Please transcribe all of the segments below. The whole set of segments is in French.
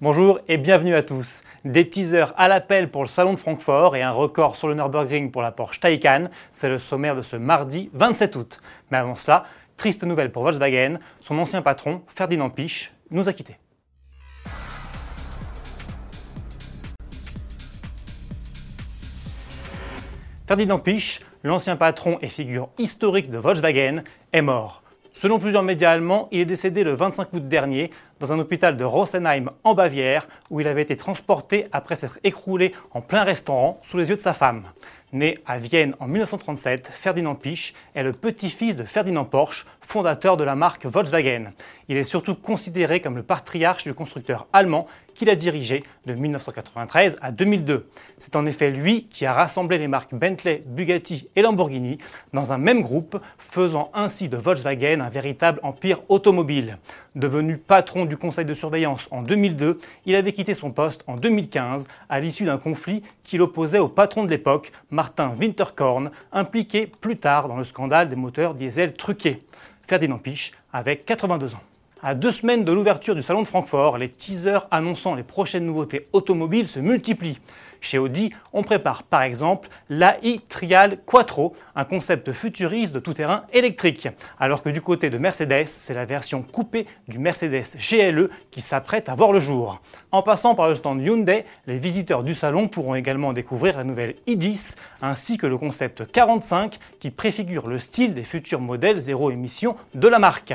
Bonjour et bienvenue à tous. Des teasers à l'appel pour le salon de Francfort et un record sur le Nürburgring pour la Porsche Taycan, c'est le sommaire de ce mardi 27 août. Mais avant cela, triste nouvelle pour Volkswagen, son ancien patron, Ferdinand Piche, nous a quittés. Ferdinand Piche, l'ancien patron et figure historique de Volkswagen, est mort. Selon plusieurs médias allemands, il est décédé le 25 août dernier dans un hôpital de Rosenheim en Bavière où il avait été transporté après s'être écroulé en plein restaurant sous les yeux de sa femme. Né à Vienne en 1937, Ferdinand Piech est le petit-fils de Ferdinand Porsche, fondateur de la marque Volkswagen. Il est surtout considéré comme le patriarche du constructeur allemand qu'il a dirigé de 1993 à 2002. C'est en effet lui qui a rassemblé les marques Bentley, Bugatti et Lamborghini dans un même groupe, faisant ainsi de Volkswagen un véritable empire automobile. Devenu patron du conseil de surveillance en 2002, il avait quitté son poste en 2015 à l'issue d'un conflit qui l'opposait au patron de l'époque, Martin Winterkorn, impliqué plus tard dans le scandale des moteurs diesel truqués. Ferdinand Piche avec 82 ans. À deux semaines de l'ouverture du salon de Francfort, les teasers annonçant les prochaines nouveautés automobiles se multiplient. Chez Audi, on prépare par exemple l'AI Trial Quattro, un concept futuriste de tout-terrain électrique. Alors que du côté de Mercedes, c'est la version coupée du Mercedes GLE qui s'apprête à voir le jour. En passant par le stand Hyundai, les visiteurs du salon pourront également découvrir la nouvelle i10 ainsi que le concept 45 qui préfigure le style des futurs modèles zéro émission de la marque.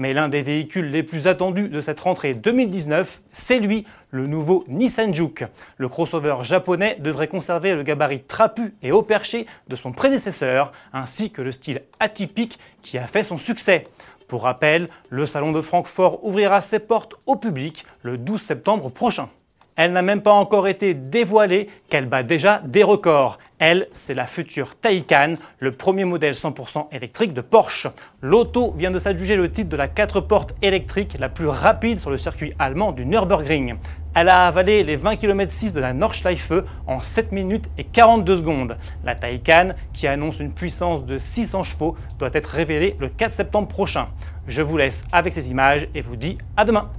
Mais l'un des véhicules les plus attendus de cette rentrée 2019, c'est lui, le nouveau Nissan Juke. Le crossover japonais devrait conserver le gabarit trapu et haut perché de son prédécesseur, ainsi que le style atypique qui a fait son succès. Pour rappel, le salon de Francfort ouvrira ses portes au public le 12 septembre prochain. Elle n'a même pas encore été dévoilée qu'elle bat déjà des records. Elle, c'est la future Taycan, le premier modèle 100% électrique de Porsche. L'auto vient de s'adjuger le titre de la 4 portes électrique la plus rapide sur le circuit allemand du Nürburgring. Elle a avalé les 20 km 6 de la Nordschleife en 7 minutes et 42 secondes. La Taycan, qui annonce une puissance de 600 chevaux, doit être révélée le 4 septembre prochain. Je vous laisse avec ces images et vous dis à demain